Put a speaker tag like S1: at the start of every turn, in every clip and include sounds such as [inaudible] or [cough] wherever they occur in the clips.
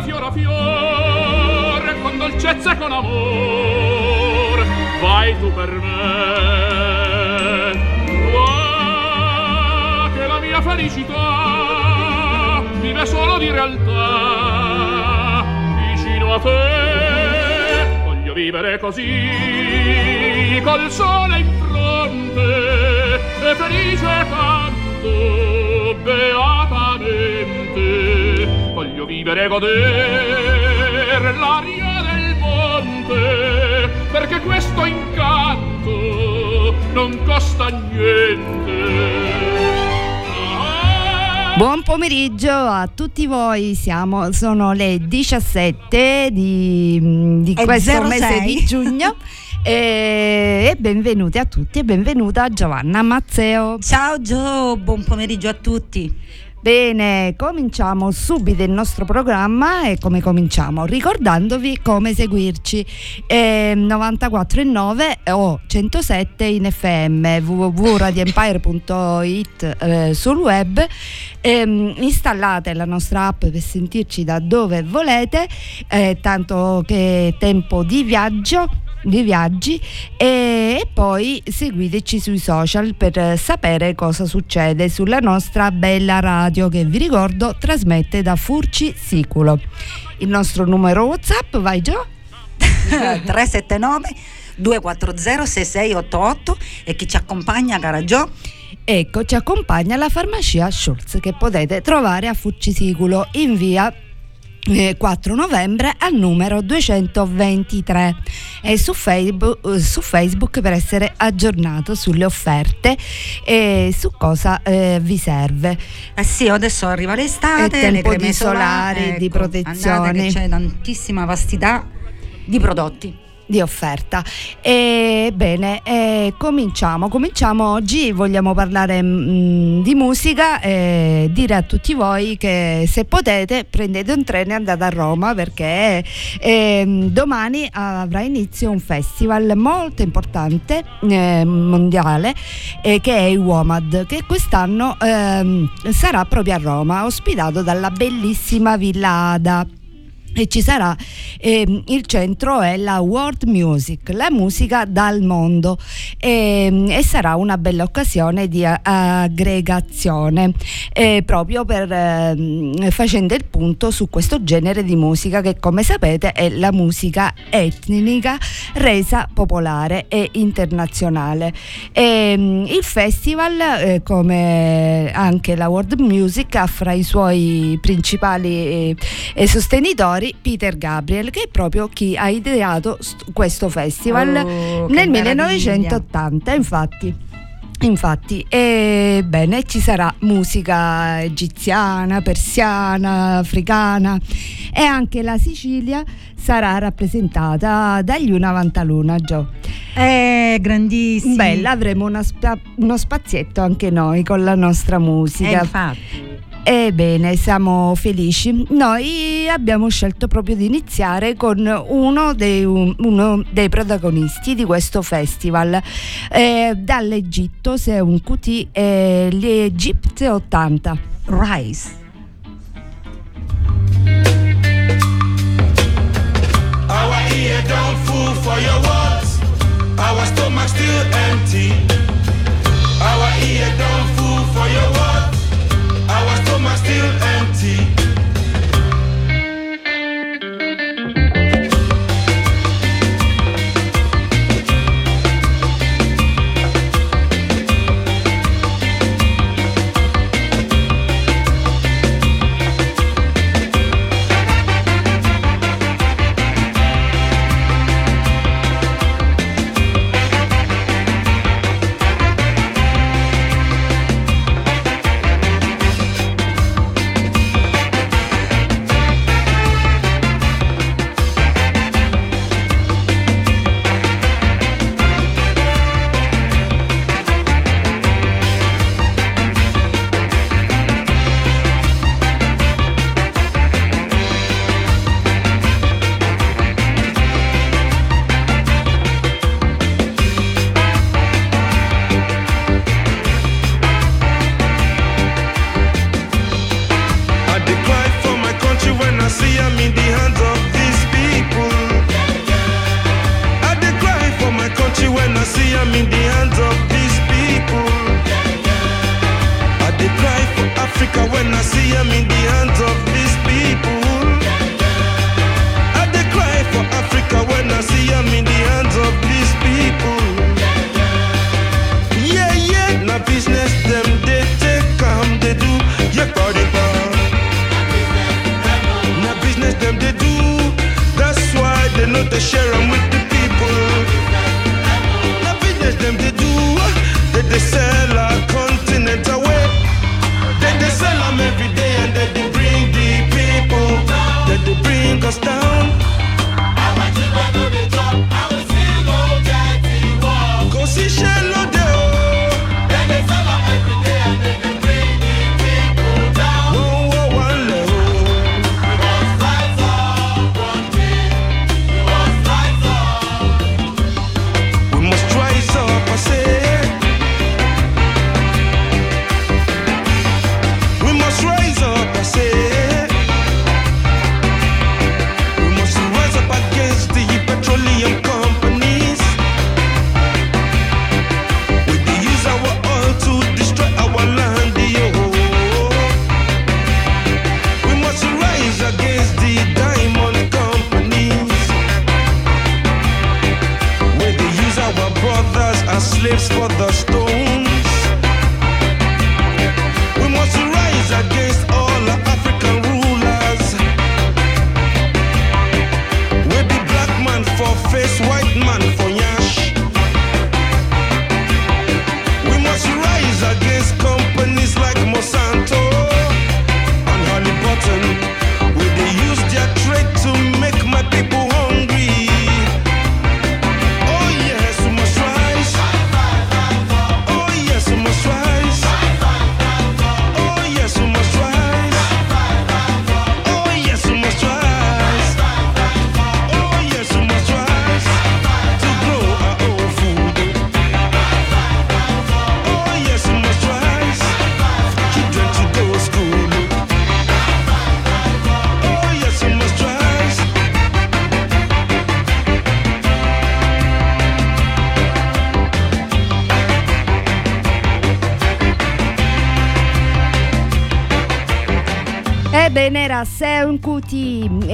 S1: da fiore a fiore con dolcezza e con amor. Vai tu per me. Va che la mia felicità vive solo di realtà. Vicino a te voglio vivere così col sole in fronte e felice canto beatamente voglio vivere e goder l'aria del monte perché questo incanto non costa niente
S2: Buon pomeriggio a tutti voi, Siamo, sono le 17 di, di questo 06. mese di giugno [laughs] e, e benvenuti a tutti e benvenuta Giovanna Mazzeo.
S3: Ciao Gio, buon pomeriggio a tutti.
S2: Bene, cominciamo subito il nostro programma e come cominciamo? Ricordandovi come seguirci. Eh, 94,9 o 107 in FM www.radioempire.it eh, sul web. Eh, installate la nostra app per sentirci da dove volete eh, tanto che tempo di viaggio di viaggi e poi seguiteci sui social per sapere cosa succede sulla nostra bella radio che vi ricordo trasmette da Furci Siculo. Il nostro numero WhatsApp, vai Gio?
S3: 379 240 6688 e chi ci accompagna, cara Gio?
S2: Ecco, ci accompagna la farmacia Schulz che potete trovare a Fuccisiculo in via 4 novembre al numero 223 e su Facebook, su Facebook per essere aggiornato sulle offerte e su cosa eh, vi serve.
S3: Eh sì, adesso arriva l'estate,
S2: e tempo di solari, ecco, di protezione.
S3: C'è tantissima vastità di prodotti
S2: di offerta. Ebbene, eh, cominciamo. Cominciamo oggi, vogliamo parlare mh, mm, di musica e dire a tutti voi che se potete prendete un treno e andate a Roma perché eh, domani avrà inizio un festival molto importante eh, mondiale eh, che è il WOMAD che quest'anno ehm, sarà proprio a Roma ospitato dalla bellissima Villa Ada e ci sarà eh, il centro è la World Music, la musica dal mondo e, e sarà una bella occasione di aggregazione eh, proprio per eh, facendo il punto su questo genere di musica che come sapete è la musica etnica resa popolare e internazionale. E, il festival eh, come anche la World Music ha fra i suoi principali eh, sostenitori fuori Peter Gabriel, che è proprio chi ha ideato st- questo festival oh, nel 1980, infatti. Infatti, ebbene, ci sarà musica egiziana, persiana, africana e anche la Sicilia sarà rappresentata dagli Una Vantaluna, Gio.
S3: È grandissimo.
S2: Bella, avremo spa- uno spazietto anche noi con la nostra musica.
S3: Eh, infatti.
S2: Ebbene, siamo felici. Noi abbiamo scelto proprio di iniziare con uno dei, uno dei protagonisti di questo festival. Eh, dall'Egitto, se è un QT, eh, gli Egypt 80. Rise. Our ear don't fool for your words. Our stomach still empty. Our ear don't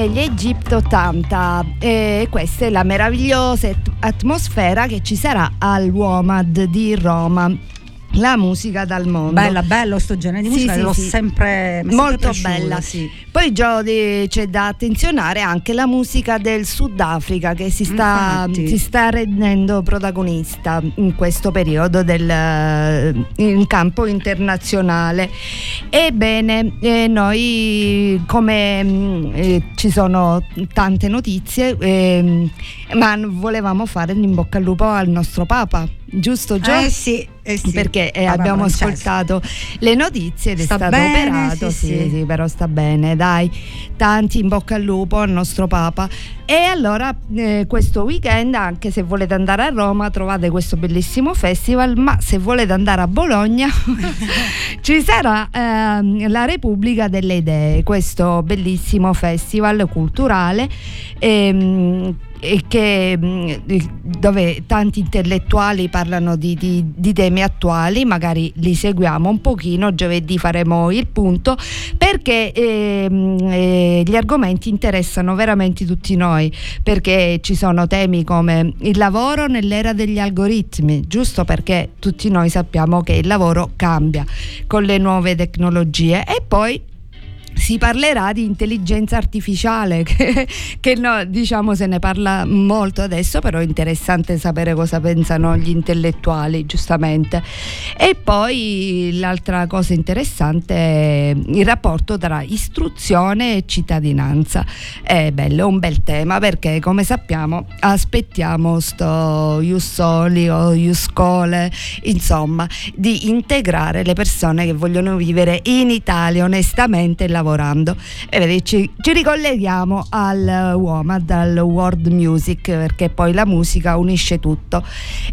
S2: Kuti e gli Egitto 80 e questa è la meravigliosa at- atmosfera che ci sarà all'UOMAD di Roma. La musica dal mondo.
S3: Bella, bello sto genere di
S2: Sì,
S3: musica,
S2: sì,
S3: l'ho
S2: sì.
S3: sempre
S2: Molto
S3: piaciuto,
S2: bella.
S3: sì.
S2: Poi Jody c'è da attenzionare anche la musica del Sudafrica che si sta, si sta rendendo protagonista in questo periodo del, in campo internazionale. Ebbene, eh, noi come mm, eh, ci sono tante notizie, ehm, ma volevamo fare in bocca al lupo al nostro Papa, giusto Gio?
S3: Eh sì, eh sì.
S2: perché eh, abbiamo
S3: Francesco.
S2: ascoltato le notizie ed è
S3: Sta
S2: stato
S3: bene,
S2: operato.
S3: sì,
S2: Sì,
S3: sì.
S2: sì, però sta bene, dai. Tanti in bocca al lupo al nostro Papa. E allora eh, questo weekend, anche se volete andare a Roma, trovate questo bellissimo festival, ma se volete andare a Bologna [laughs] ci sarà ehm, la Repubblica delle Idee, questo bellissimo festival culturale. ehm, che, mh, dove tanti intellettuali parlano di, di- di temi attuali, magari li seguiamo un pochino, giovedì faremo il punto, perché ehm, eh, gli argomenti interessano veramente tutti noi, perché ci sono temi come il lavoro nell'era degli algoritmi, giusto perché tutti noi sappiamo che il lavoro cambia con le nuove tecnologie. E poi si parlerà di intelligenza artificiale [laughs] che, che no, diciamo se ne parla molto adesso però è interessante sapere cosa pensano gli intellettuali giustamente. E poi l'altra cosa interessante è il rapporto tra istruzione e cittadinanza. È bello, è un bel tema perché come sappiamo aspettiamo sto Jussoli o Juscole insomma di integrare le persone che vogliono vivere in Italia onestamente e lavorando. E vedi, ci, ci ricolleghiamo al WOMAD, al World Music perché poi la musica unisce tutto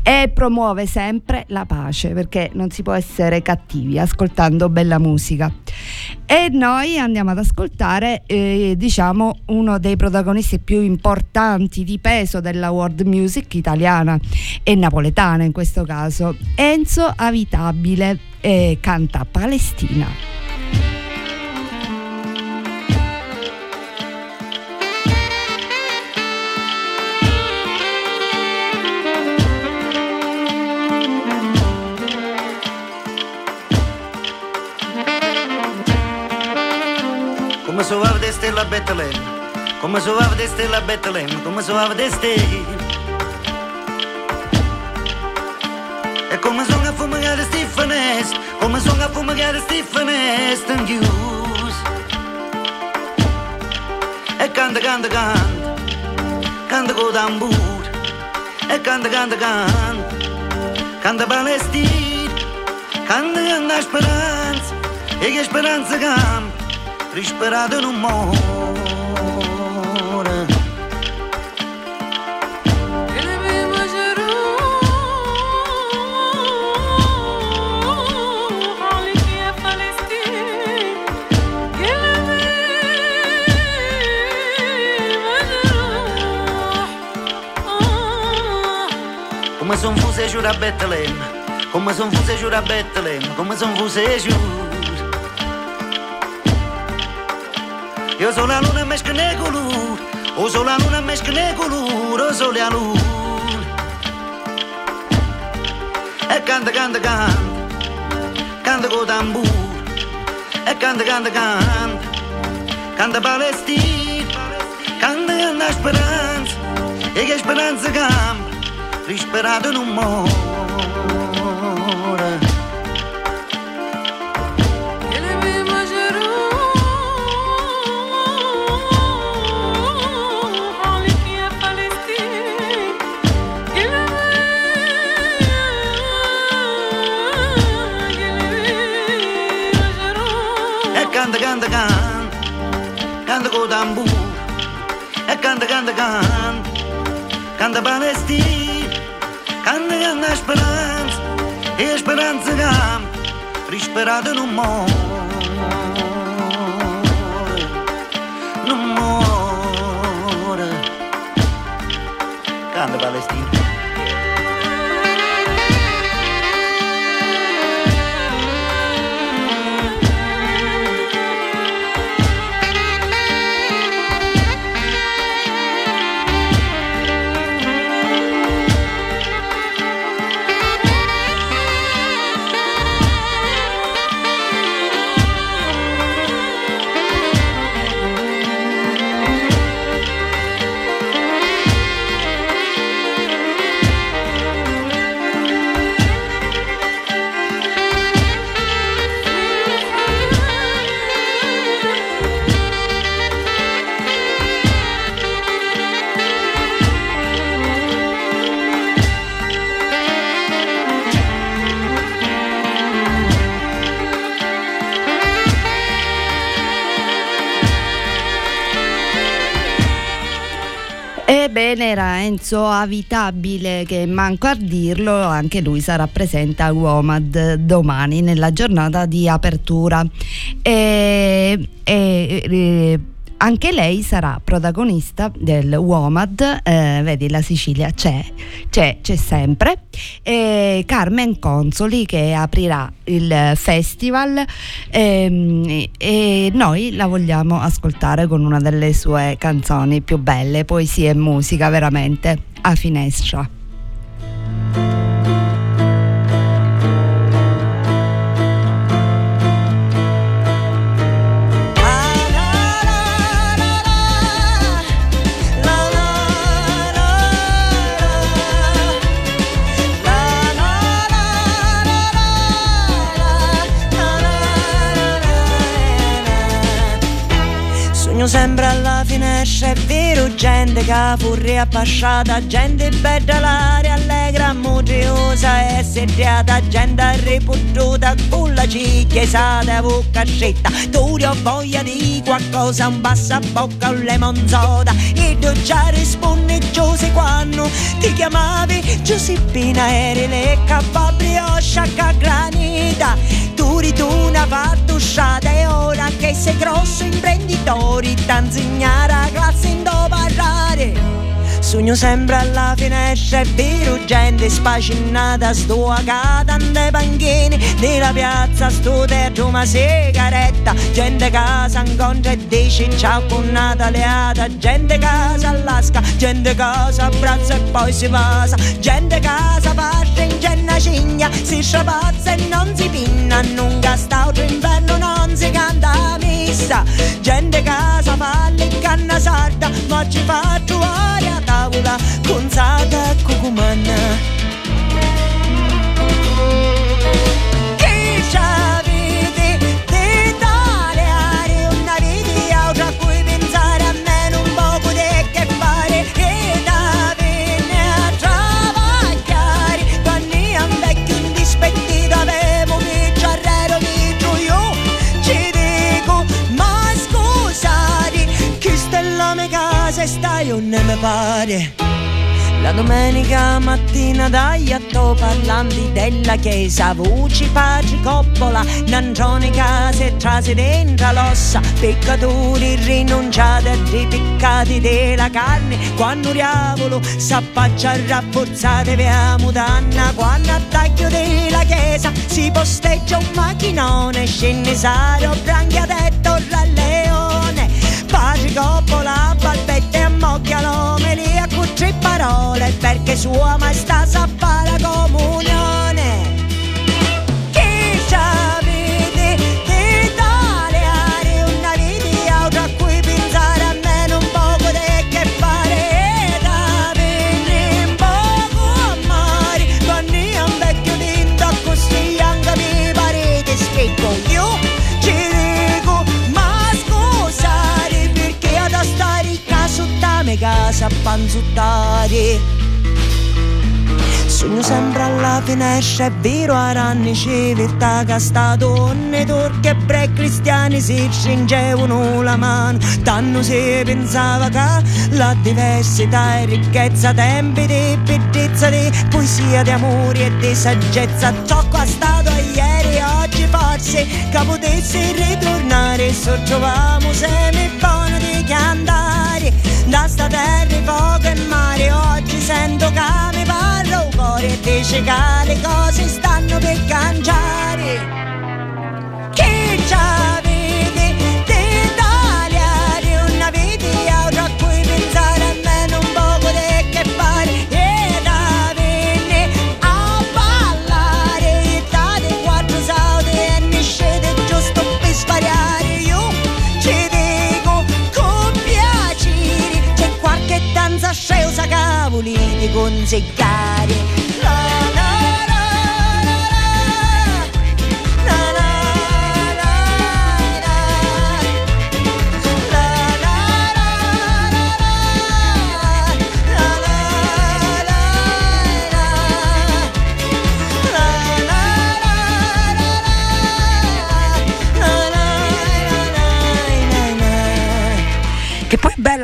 S2: e promuove sempre la pace perché non si può essere cattivi ascoltando bella musica. E noi andiamo ad ascoltare eh, diciamo uno dei protagonisti più importanti di peso della world music italiana e napoletana in questo caso Enzo Avitabile eh, canta Palestina
S4: Come sovave stelle a Betlemme, come suave di stella a Betlemme, come suave di stella. E come sono a fumare sti finestre, come sono a fumare sti finestre in chiuso. E canta, canta, canta, canta con tamburo. E canta, canta, canta, canta Palestina, canta, canta speranza, e che speranza campa, risperata in un mondo. Come son fuse giura Io sono la luna mesca ne colore, o sono la luna mesca ne colore, o sono la luna. E canta, canta, canta, canta con tamburo, e canta, canta, canta, canta Palestina, canta, canta speranza, e che speranza campa, risperata in un
S2: Enzo Avitabile che manco a dirlo, anche lui sarà presente a UOMAD domani nella giornata di apertura. E, e- e- anche lei sarà protagonista del UOMAD, eh, vedi la Sicilia c'è, c'è, c'è sempre, e Carmen Consoli che aprirà il festival ehm, e noi la vogliamo ascoltare con una delle sue canzoni più belle, poesia e musica veramente a finestra.
S5: Gente che furri appasciata, gente bella l'aria allegra, motriosa e sediata, gente ripututa con la cicchiesata bocca scelta. Tu ho voglia di qualcosa, un passabocca, un lemon soda, e tu già rispondi Giuse quando ti chiamavi Giuseppina, eri le capabrio, sciacca granita, tu rituna fattusciata e ora che sei grosso imprenditore, t'insegnare a classe in parlare. Sogno sempre alla finestra e vero gente spacinata sto a casa dei panchini della piazza sto tetto una sigaretta gente casa incontra e dice ciao con Nataleata gente casa allasca gente casa abbraccia e poi si passa. Gente casa parte in genna cigna si strapazza e non si pinna non gasta altro inverno non si canta a messa gente casa palle canna sarda ma ci fa trovare a tavola con saga e casa e stai o ne me pare. La domenica mattina dai atto parlanti della chiesa. Voci, pace, coppola, nancioni, case, trase dentro l'ossa Peccatori rinunciati a dei peccati della carne. Quando diavolo s'affaccia rafforzate via mutanna Quando a taglio della chiesa si posteggia un macchinone Scennesario, branchia detto ra leone Pace, coppola, balbette e ammocchiano me lì a cucci parole perché sua maestà sa fare la comunione. Casa da me casa a panzuttare Sogno sempre alla finestra, è vero, a anni civiltà che sta donne, turchi e bre cristiani si stringevano la mano. Tanto si pensava che la diversità e ricchezza, tempi di bellezza, di poesia, di amore e di saggezza. Ciò che è stato ieri e oggi forse che potesse ritornare. So troviamo semi buono di cantare, da sta terra, fuoco e mare. Oggi sento che mi parlo cuore e dice che le cose stanno per cangiare. Chi ci cavoli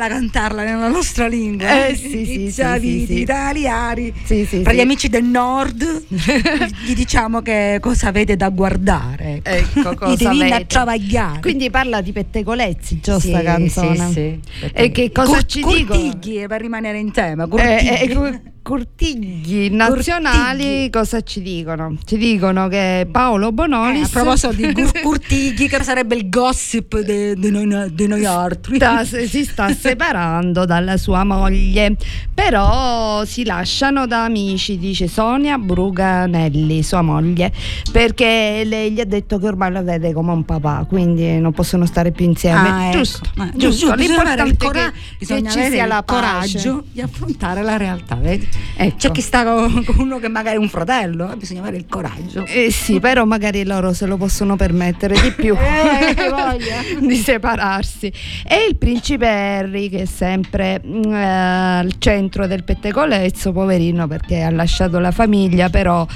S3: bella cantarla nella nostra lingua.
S2: Eh, sì, sì, sì, sì, sì.
S3: italiani.
S2: Sì, sì,
S3: per gli amici del nord [laughs] gli diciamo che cosa avete da guardare.
S2: Ecco cosa
S3: Dite, "Vieni a
S2: avete".
S3: travagliare.
S2: Quindi parla di pettegolezzi, giusta canzone?
S3: sì, sì.
S2: E che cosa
S3: Cur-
S2: ci dicono?
S3: Curtigli, per rimanere in tema.
S2: Eh,
S3: Curtigli.
S2: eh, curtigli nazionali
S3: Curtigli.
S2: cosa ci dicono? Ci dicono che Paolo
S3: Eh,
S2: Bonolis
S3: a proposito di Gur- [laughs] Curtigli, che sarebbe il gossip di noi, de noi altri.
S2: sta- si sta [laughs] separando dalla sua moglie, però si lasciano da amici, dice Sonia Bruganelli, sua moglie, perché lei gli ha detto che ormai la vede come un papà, quindi non possono stare più insieme.
S3: Ah, ecco.
S2: Giusto,
S3: Ma-
S2: giusto,
S3: giusto,
S2: l'importante è
S3: cora-
S2: che,
S3: bisogna
S2: che ci sia
S3: il coraggio di affrontare la realtà, vedi?
S2: Ecco.
S3: C'è chi sta con, con [laughs] uno che magari è un fratello, eh, bisogna avere il coraggio.
S2: Eh sì, però magari loro se lo possono permettere di più [laughs]
S3: Eh, [laughs]
S2: di separarsi. E il principe Harry, che è sempre mm, eh, al centro del pettegolezzo, poverino, perché ha lasciato la famiglia, però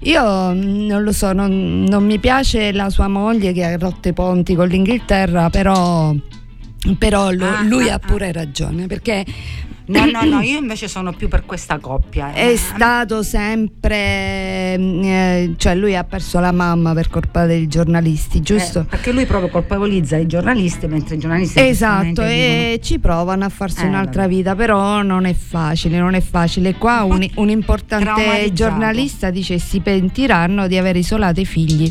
S2: io mm, non lo so, non, non mi piace la sua moglie che ha rotto i ponti con l'Inghilterra, però, però lu-
S3: Ah,
S2: lui
S3: ah,
S2: ha pure ragione, perché
S3: No, no, no, io invece sono più per questa coppia.
S2: È
S3: Eh,
S2: stato sempre, mm, eh, cioè lui ha perso la mamma per colpa dei giornalisti, giusto?
S3: eh, perché lui proprio colpevolizza i giornalisti, mentre i giornalisti
S2: Esatto, e ci provano a farsi
S3: Eh,
S2: un'altra
S3: vabbè.
S2: vita, però non è facile, non è facile. Qua
S3: Un
S2: un, importante giornalista dice si pentiranno di aver isolato i figli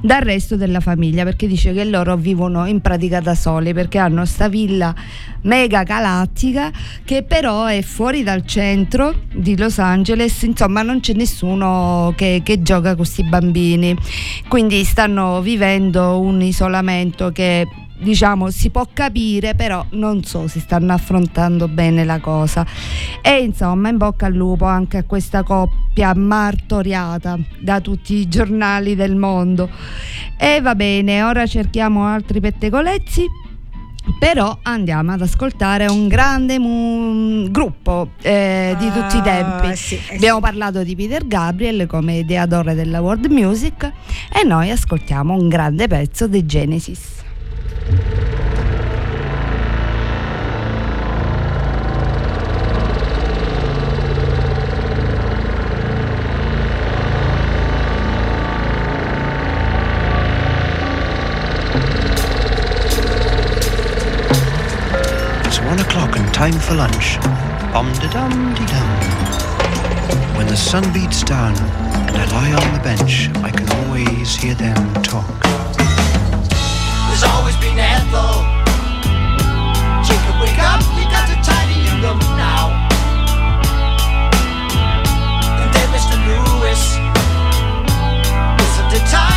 S2: dal resto della famiglia perché dice che loro vivono in pratica da soli perché hanno sta villa mega galattica che però è fuori dal centro di Los Angeles, insomma non c'è nessuno che, che gioca con questi bambini, quindi stanno vivendo un isolamento che diciamo si può capire però non so se stanno affrontando bene la cosa. E insomma in bocca al lupo anche a questa coppia martoriata da tutti i giornali del mondo. E va bene ora cerchiamo altri pettegolezzi però andiamo ad ascoltare un grande mu- gruppo eh, di tutti i tempi.
S3: Ah, sì, eh,
S2: abbiamo parlato di Peter Gabriel come ideatore della world music e noi ascoltiamo un grande pezzo dei Genesis
S6: time for lunch. Bum de dum de dum. When the sun beats down and I lie on the bench, I can always hear them talk.
S7: There's always been Ethel. Jacob, wake up, we got to tidy your room now. And then Mr. Lewis. Wasn't the time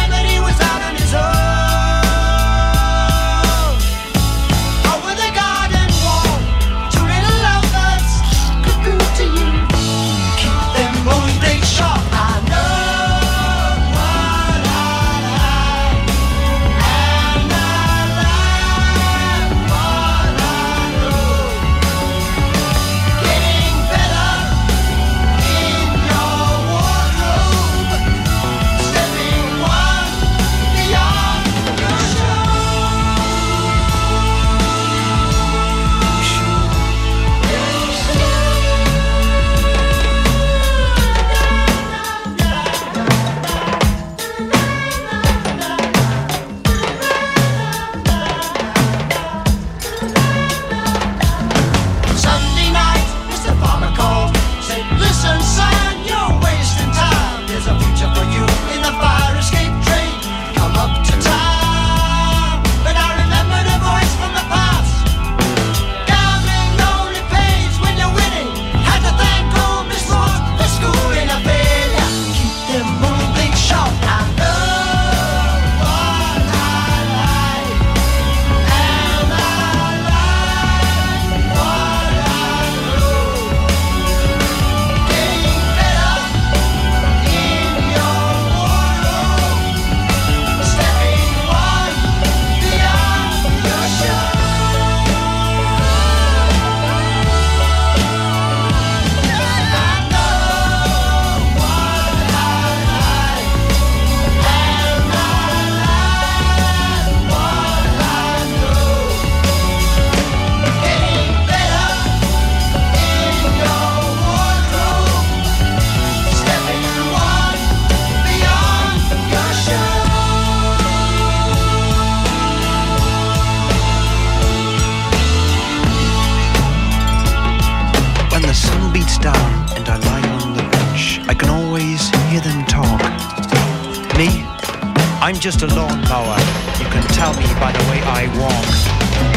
S6: beats down and I lie on the bench, I can always hear them talk. Me? I'm just a lawnmower. You can tell me by the way I walk.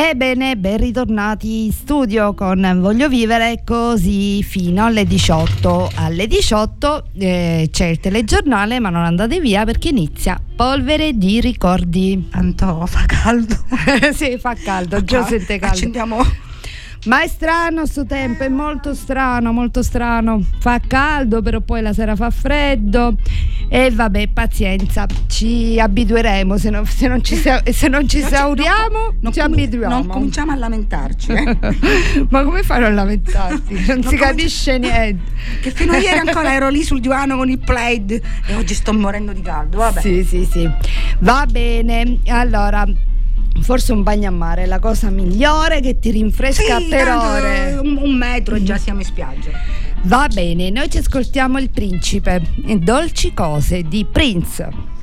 S2: Ebbene, ben ritornati in studio con Voglio Vivere così fino alle 18. Alle 18 eh, c'è il telegiornale, ma non andate via perché inizia Polvere di ricordi.
S3: Tanto fa caldo. [laughs]
S2: sì, fa caldo, già sente caldo.
S3: Accendiamo.
S2: Ma è strano sto tempo, è molto strano, molto strano. Fa caldo, però poi la sera fa freddo. E vabbè, pazienza, ci abitueremo. Se non, se non ci, [laughs] se non ci
S3: Non
S2: esauriamo,
S3: non
S2: ci
S3: non
S2: abituiamo.
S3: Non cominciamo a lamentarci, eh. [laughs]
S2: Ma come fai a [laughs] non lamentarti? Non si
S3: cominci-
S2: capisce niente.
S3: che fino a ieri ancora ero lì sul divano con il plaid e oggi sto morendo di caldo. Vabbè.
S2: Sì, sì, sì. Va bene. Allora, forse un bagno a mare è la cosa migliore che ti rinfresca
S3: Sì,
S2: per ore.
S3: Un, un metro e già siamo in spiaggia.
S2: Va bene, noi ci ascoltiamo il principe e dolci cose di Prince.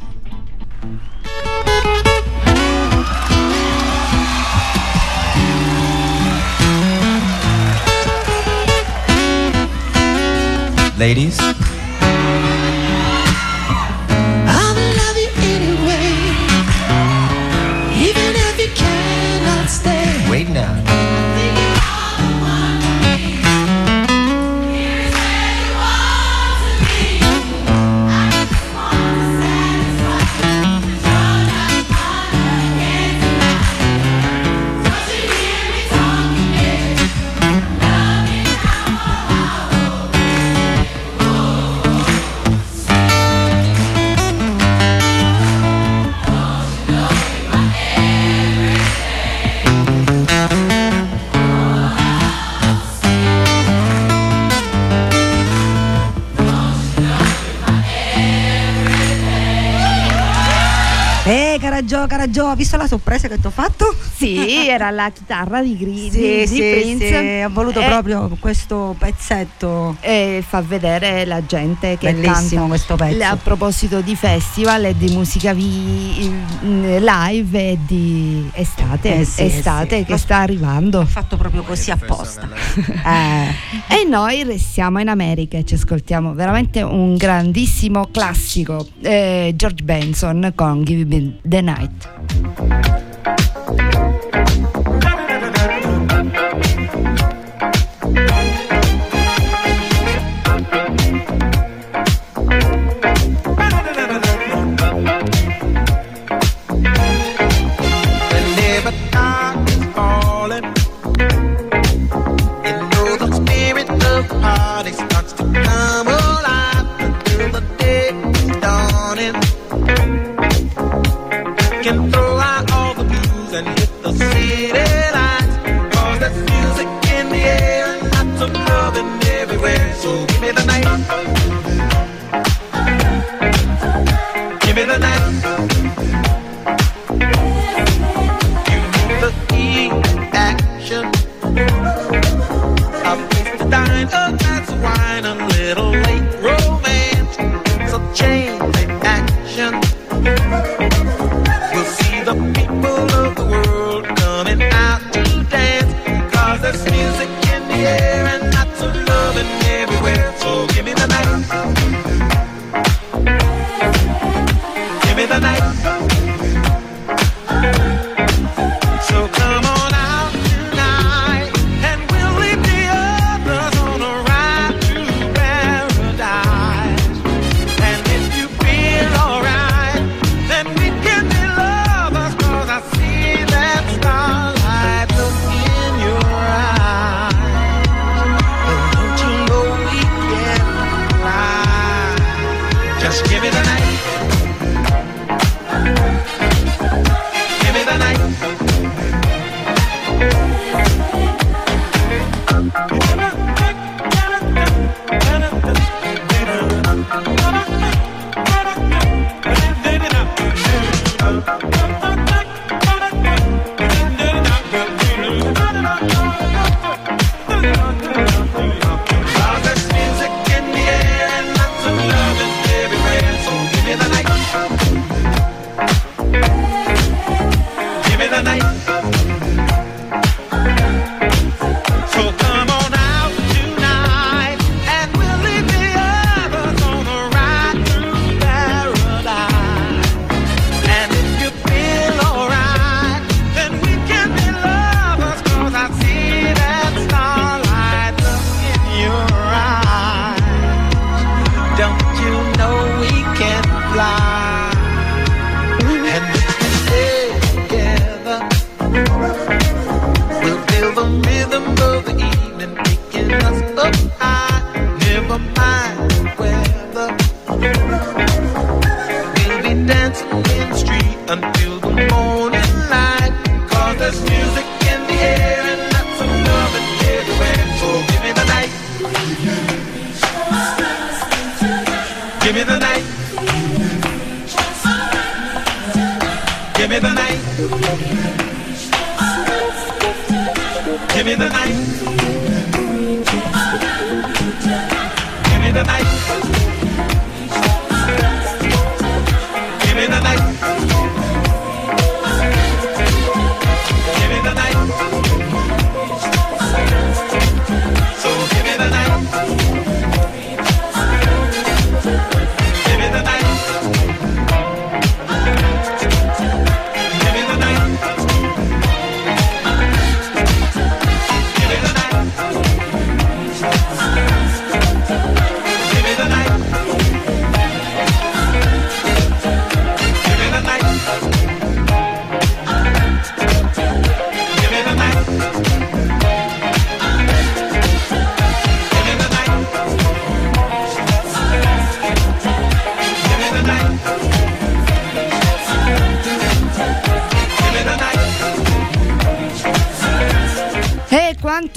S8: Ladies, now.
S3: Ha visto la sorpresa che ti ho fatto?
S2: Sì, era la chitarra di, Gri-
S3: Sì, sì,
S2: Prince.
S3: sì, ho voluto
S2: E-
S3: proprio questo pezzetto.
S2: E fa vedere la gente che
S3: Bellissimo
S2: canta.
S3: questo pezzo.
S2: A proposito di festival e di musica vi- mm, live e di estate,
S3: Eh sì,
S2: estate
S3: eh sì.
S2: che
S3: L'ho-
S2: sta arrivando.
S3: Ho fatto proprio così apposta. [laughs] Eh.
S2: E noi restiamo in America e ci ascoltiamo veramente un grandissimo classico, eh, George Benson con Give Me the Night.
S9: Loving everywhere. So give me the night.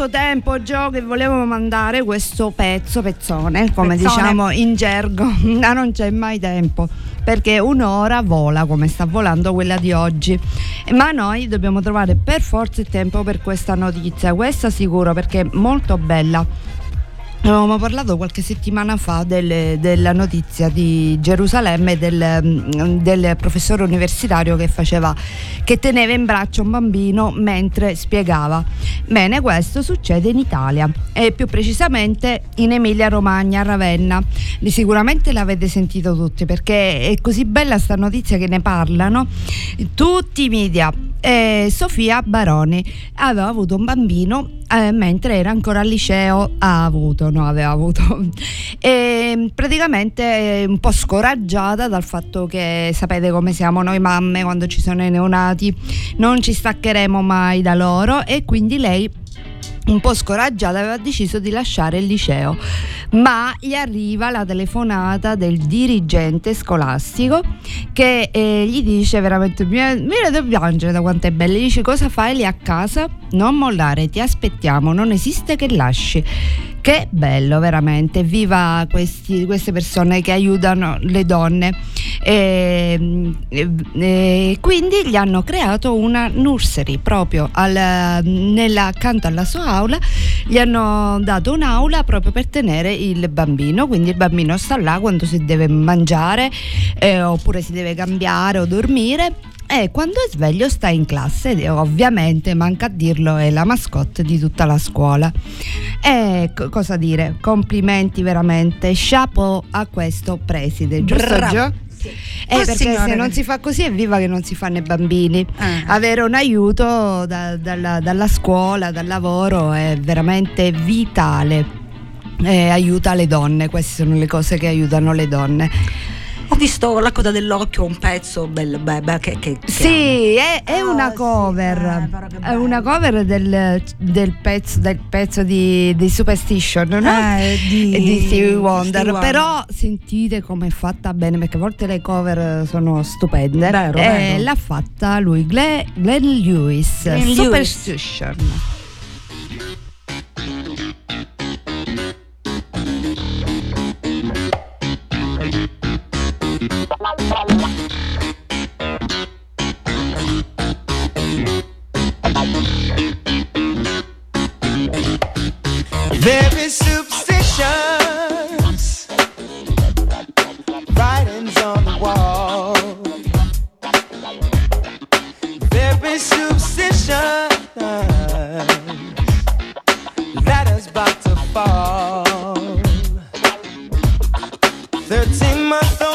S2: Quanto tempo Gio che volevo mandare questo pezzo, pezzone, come
S3: Pezzone.
S2: diciamo in gergo, [laughs] ma non c'è mai tempo, perché un'ora vola come sta volando quella di oggi. Ma noi dobbiamo trovare per forza il tempo per questa notizia, questa sicuro perché è molto bella. Avevamo parlato qualche settimana fa delle- della notizia di Gerusalemme del, mm, del professore universitario che faceva che teneva in braccio un bambino mentre spiegava. Bene, questo succede in Italia e più precisamente in Emilia Romagna, Ravenna. Li- Sicuramente l'avete sentito tutti perché è così bella sta notizia che ne parlano tutti i media. Eh, Sofia Baroni aveva avuto un bambino eh, mentre era ancora al liceo, ha avuto, no, aveva avuto, [laughs] e praticamente eh, un po' scoraggiata dal fatto che sapete come siamo noi mamme quando ci sono i neonati, non ci staccheremo mai da loro e quindi lei un po' scoraggiata aveva deciso di lasciare il liceo. Ma gli arriva la telefonata del dirigente scolastico che eh, gli dice veramente mi da piangere da quanto è bella gli dice cosa fai lì a casa? Non mollare ti aspettiamo non esiste che lasci che bello veramente. Viva questi- queste persone che aiutano le donne e, e- e quindi gli hanno creato una nursery proprio al- nella- accanto alla sua aula gli hanno dato un'aula proprio per tenere il bambino quindi il bambino sta là quando si deve mangiare eh, oppure si deve cambiare o dormire e quando è sveglio sta in classe ed ovviamente, manca a dirlo, è la mascotte di tutta la scuola. E co- cosa dire? Complimenti veramente, chapeau a questo preside, giusto
S3: Bravo.
S2: Gio? Eh,
S3: Oh,
S2: perché
S3: signore.
S2: se non si fa così è viva che non si fanno i bambini.
S3: Eh.
S2: Avere un aiuto da- dalla, dalla scuola, dal lavoro è veramente vitale. Eh, aiuta le donne, queste sono le cose che aiutano le donne.
S3: Ho visto la coda dell'occhio un pezzo bello, beh, beh, che, che, che
S2: Sì, è, è
S3: Ah,
S2: una
S3: sì,
S2: cover.
S3: eh, però che
S2: è una cover del, del pezzo, del pezzo di, di Superstition, no?
S3: Eh, di- [laughs]
S2: di Stevie Wonder.
S3: Stevie Wonder.
S2: Però sentite come è fatta bene, perché a volte le cover sono stupende.
S3: Vero,
S2: e
S3: vero.
S2: l'ha fatta lui, Gle- Glenn Lewis.
S3: Glenn Lewis.
S9: Superstitions, writings on the wall. Superstitions, about to fall. Thirteen
S2: months.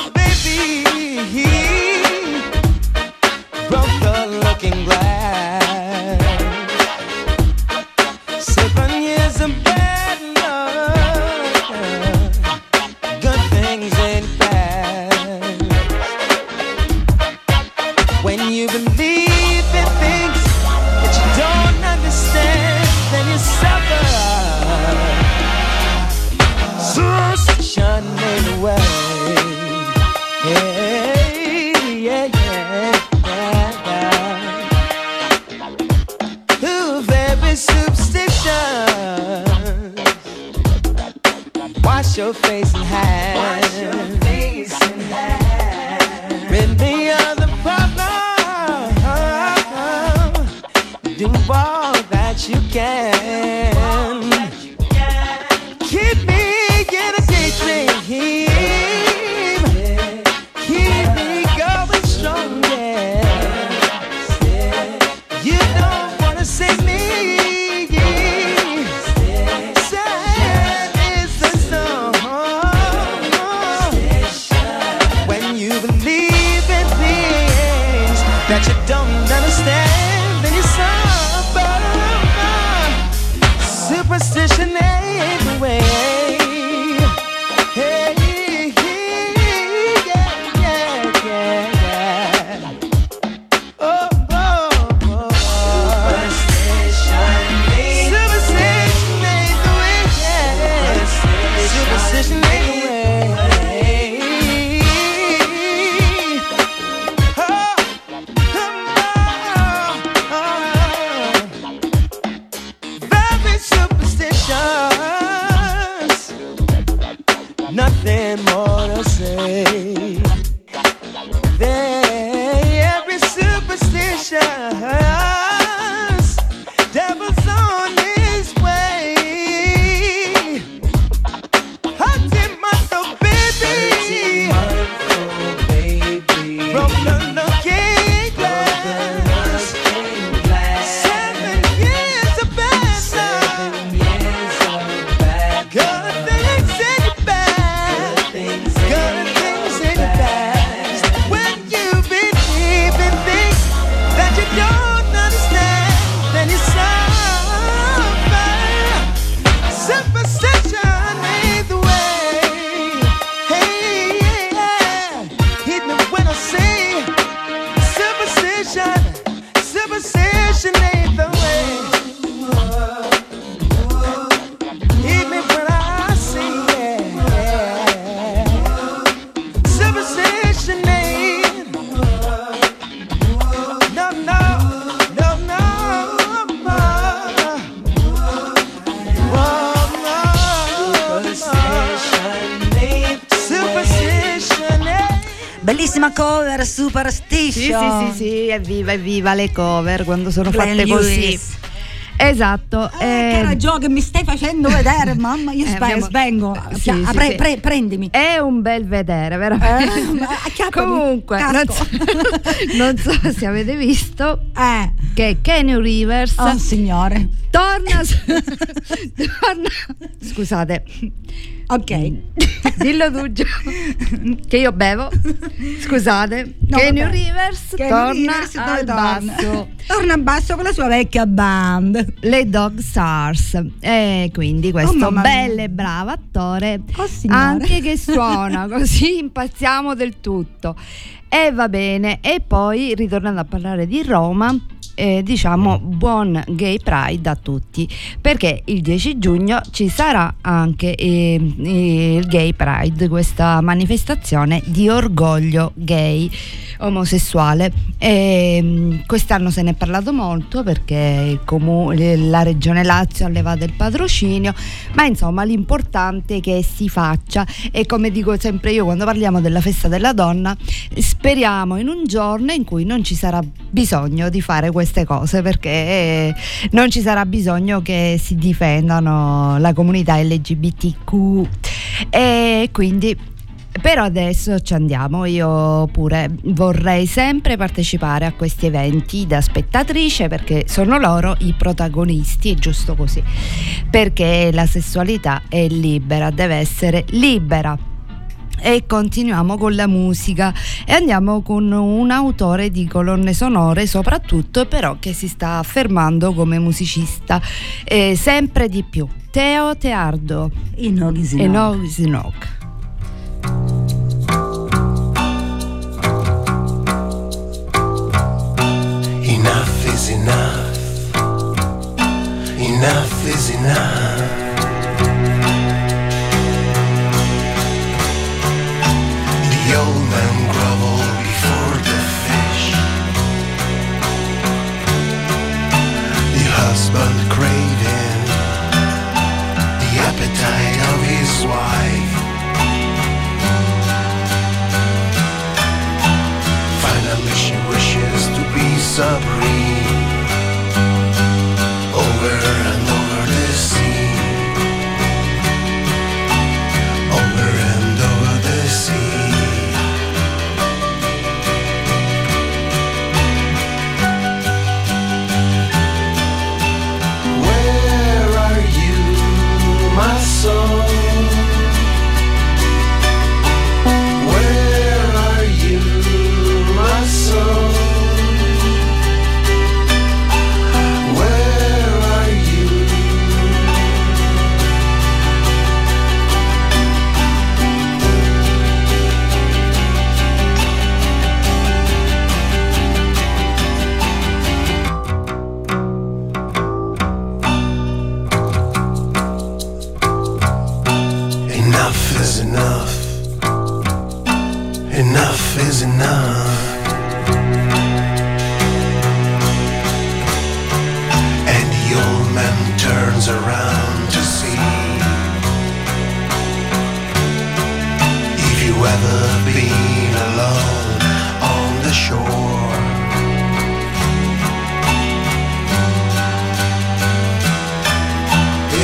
S2: Evviva le cover quando sono
S3: Glenn
S2: fatte così.
S3: Lewis.
S2: Esatto.
S3: Eh,
S2: eh,
S3: che ragione che mi stai facendo vedere, mamma, io [laughs]
S2: Eh, abbiamo-
S3: svengo.
S2: Sì, sì,
S3: pre-
S2: sì.
S3: pre- prendimi.
S2: È un bel vedere, veramente.
S3: Eh,
S2: Comunque, non so, [laughs] non so se avete visto
S3: Eh,
S2: che Kenny Rivers
S3: oh signore.
S2: torna, [laughs] torna. Scusate,
S3: Ok. [laughs]
S2: dillo tu Gio, che io bevo. Scusate,
S3: No,
S2: Kenny. Rivers
S3: Kenny
S2: torna
S3: Rivers
S2: al
S3: torna?
S2: basso.
S3: Torna in basso con la sua vecchia band.
S2: Le Dog Stars e quindi questo
S3: Oh, mamma mia.
S2: bello e bravo attore
S3: Oh,
S2: anche che suona [laughs] così impazziamo del tutto e va bene e poi ritornando a parlare di Roma eh, diciamo buon gay pride a tutti perché il 10 giugno ci sarà anche eh, il gay pride questa manifestazione di orgoglio gay omosessuale. E, mh, quest'anno se ne è parlato molto perché il comu- la regione Lazio ha levato il patrocinio ma insomma l'importante è che si faccia. E come dico sempre io quando parliamo della festa della donna speriamo in un giorno in cui non ci sarà bisogno di fare queste cose perché eh, non ci sarà bisogno che si difendano la comunità LGBTQ e quindi però adesso ci andiamo, io pure vorrei sempre partecipare a questi eventi da spettatrice perché sono loro i protagonisti, è giusto così, perché la sessualità è libera, deve essere libera. E continuiamo con la musica. E andiamo con un autore di colonne sonore soprattutto però che si sta affermando come musicista eh, sempre di più. Teo Teardo.
S3: I noghi
S10: Enough is enough. Is enough. And the old man turns around to see if you ever been alone on the shore.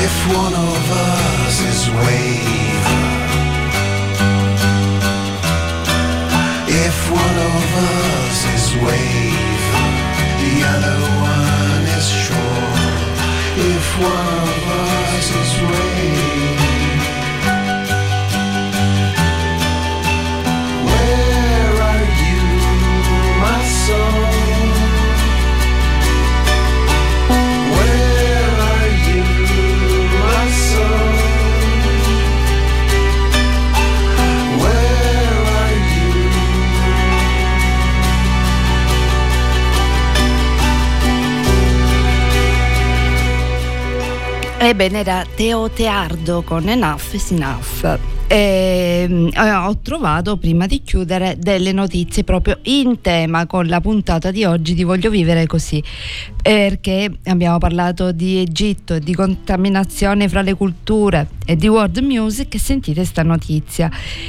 S10: If one of us is waving,
S2: Ebbene, era Teo Teardo con Enough is Enough. E, eh, ho trovato prima di chiudere delle notizie proprio in tema con la puntata di oggi di Voglio vivere così perché abbiamo parlato di Egitto e di contaminazione fra le culture e di world music sentite sta notizia.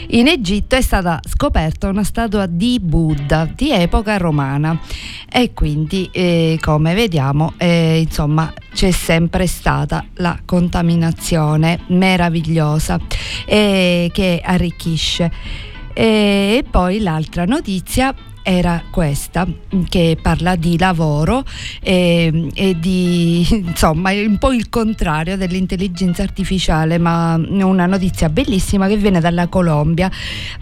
S2: In Egitto è stata scoperta una statua di Buddha di epoca romana. E quindi eh, come vediamo eh, insomma c'è sempre stata la contaminazione meravigliosa eh, che arricchisce. E poi l'altra notizia era questa che parla di lavoro e, e di insomma un po' il contrario dell'intelligenza artificiale ma una notizia bellissima che viene dalla Colombia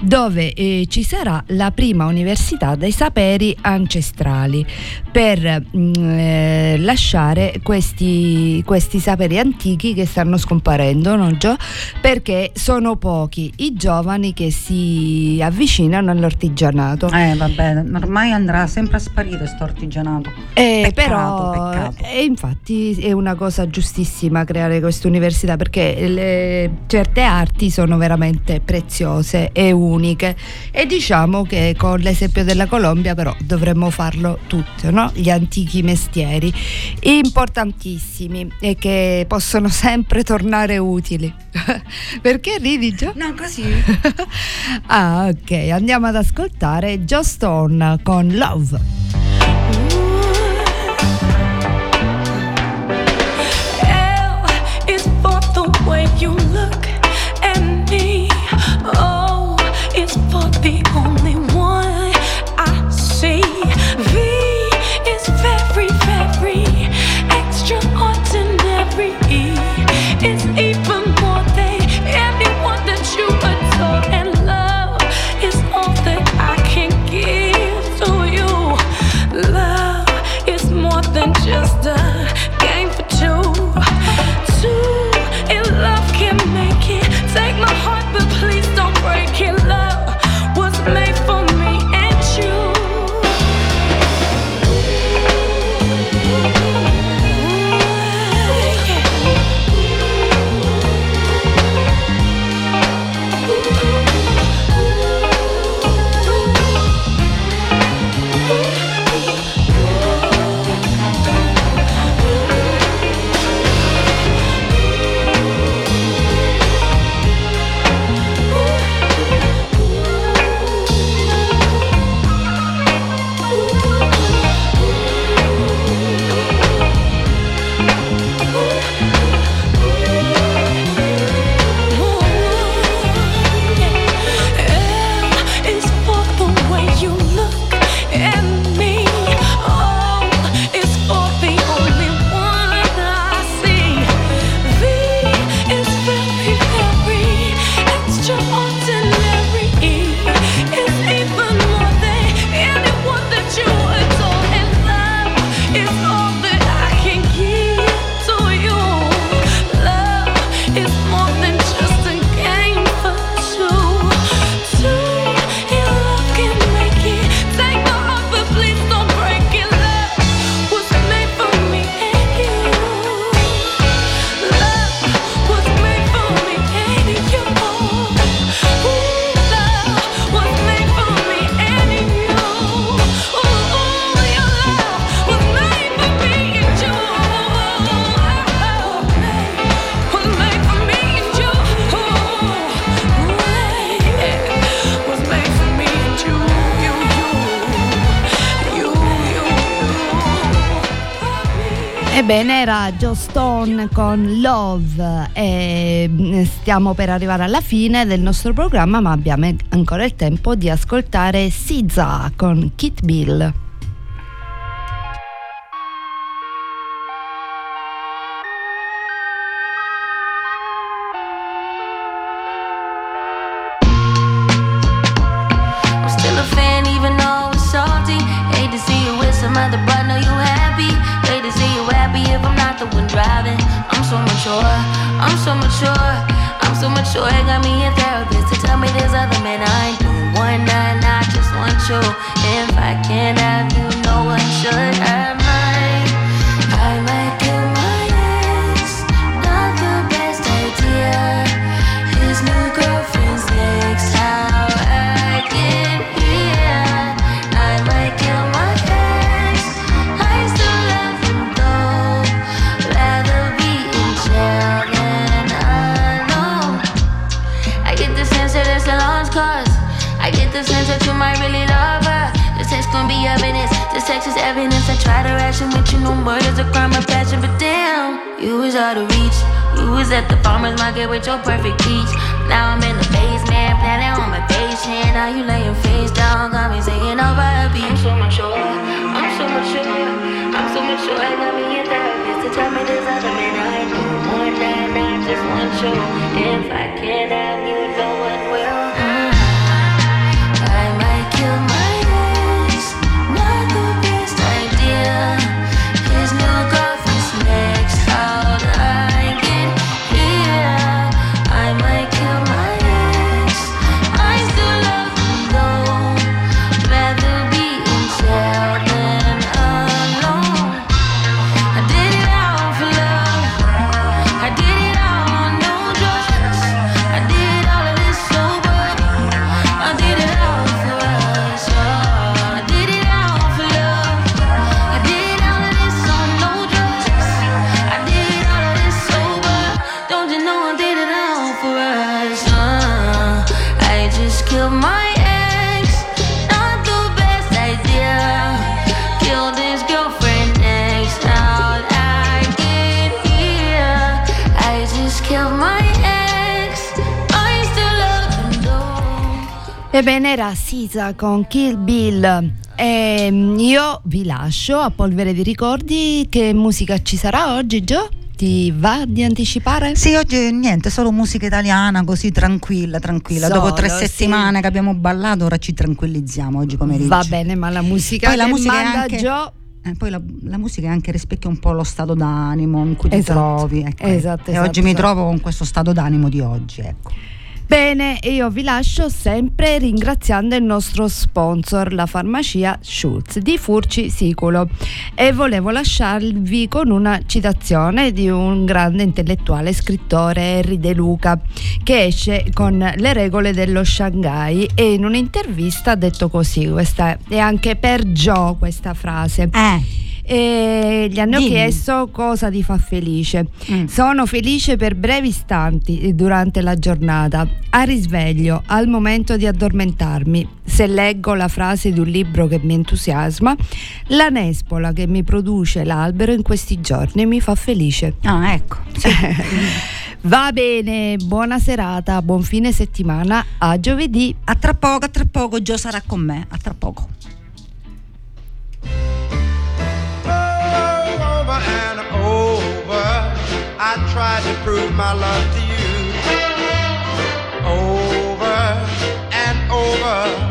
S2: dove eh, ci sarà la prima università dei saperi ancestrali per mm, eh, lasciare questi, questi saperi antichi che stanno scomparendo no, Gio? perché sono pochi i giovani che si avvicinano all'artigianato
S3: Eh vabbè, ormai andrà sempre a sparire sto artigianato.
S2: Eh,
S3: Peccato,
S2: però,
S3: peccato.
S2: E infatti è una cosa giustissima creare queste università perché le- certe arti sono veramente preziose e uniche e diciamo che con l'esempio della Colombia però dovremmo farlo tutti, no? gli antichi mestieri importantissimi e che possono sempre tornare utili. [laughs] perché ridi già?
S3: No, così. [laughs]
S2: ah ok, andiamo ad ascoltare Joe con,
S11: à, con Love.
S2: Ebbene, era Joe Stone con Love e mm, stiamo per arrivare alla fine del nostro programma, ma abbiamo ancora il tempo di ascoltare SZA con Kit Bill.
S12: Mature. I got me a therapist to tell me there's other men I doing one night, I just want you. If I can't have you, no
S2: Ebbene, era Sisa con Kill Bill. E mm, io vi lascio a polvere di ricordi. Che musica ci sarà oggi, Gio? Ti va di anticipare?
S3: Sì, oggi niente, solo musica italiana, così tranquilla, tranquilla. Dopo tre
S2: Solo, sì.
S3: settimane che abbiamo ballato, ora ci tranquillizziamo oggi pomeriggio.
S2: Va bene, ma la musica
S3: Poi la musica è anche-
S2: Gio
S3: Eh, poi la, la musica è anche rispecchia un po' lo stato d'animo in cui ti
S2: Esatto,
S3: trovi. ecco.
S2: esatto,
S3: e
S2: esatto,
S3: oggi mi
S2: esatto.
S3: trovo con questo stato d'animo di oggi. Ecco.
S2: Bene, io vi lascio sempre ringraziando il nostro sponsor, la farmacia Schulz di Furci Siculo. E volevo lasciarvi con una citazione di un grande intellettuale scrittore, Henry De Luca, che esce con le regole dello Shanghai e in un'intervista ha detto così, questa è anche per Joe questa frase. E gli hanno
S3: Dimmi.
S2: chiesto cosa ti fa felice.
S3: Mm.
S2: Sono felice per brevi istanti durante la giornata, a risveglio, al momento di addormentarmi. Se leggo la frase di un libro che mi entusiasma, la nespola che mi produce l'albero in questi giorni mi fa felice.
S3: Ah, ecco. [laughs]
S2: Va bene, buona serata, buon fine settimana, a giovedì.
S3: A tra poco, a tra poco Gio sarà con me, a tra poco.
S7: I tried to prove my love to you. Over and over.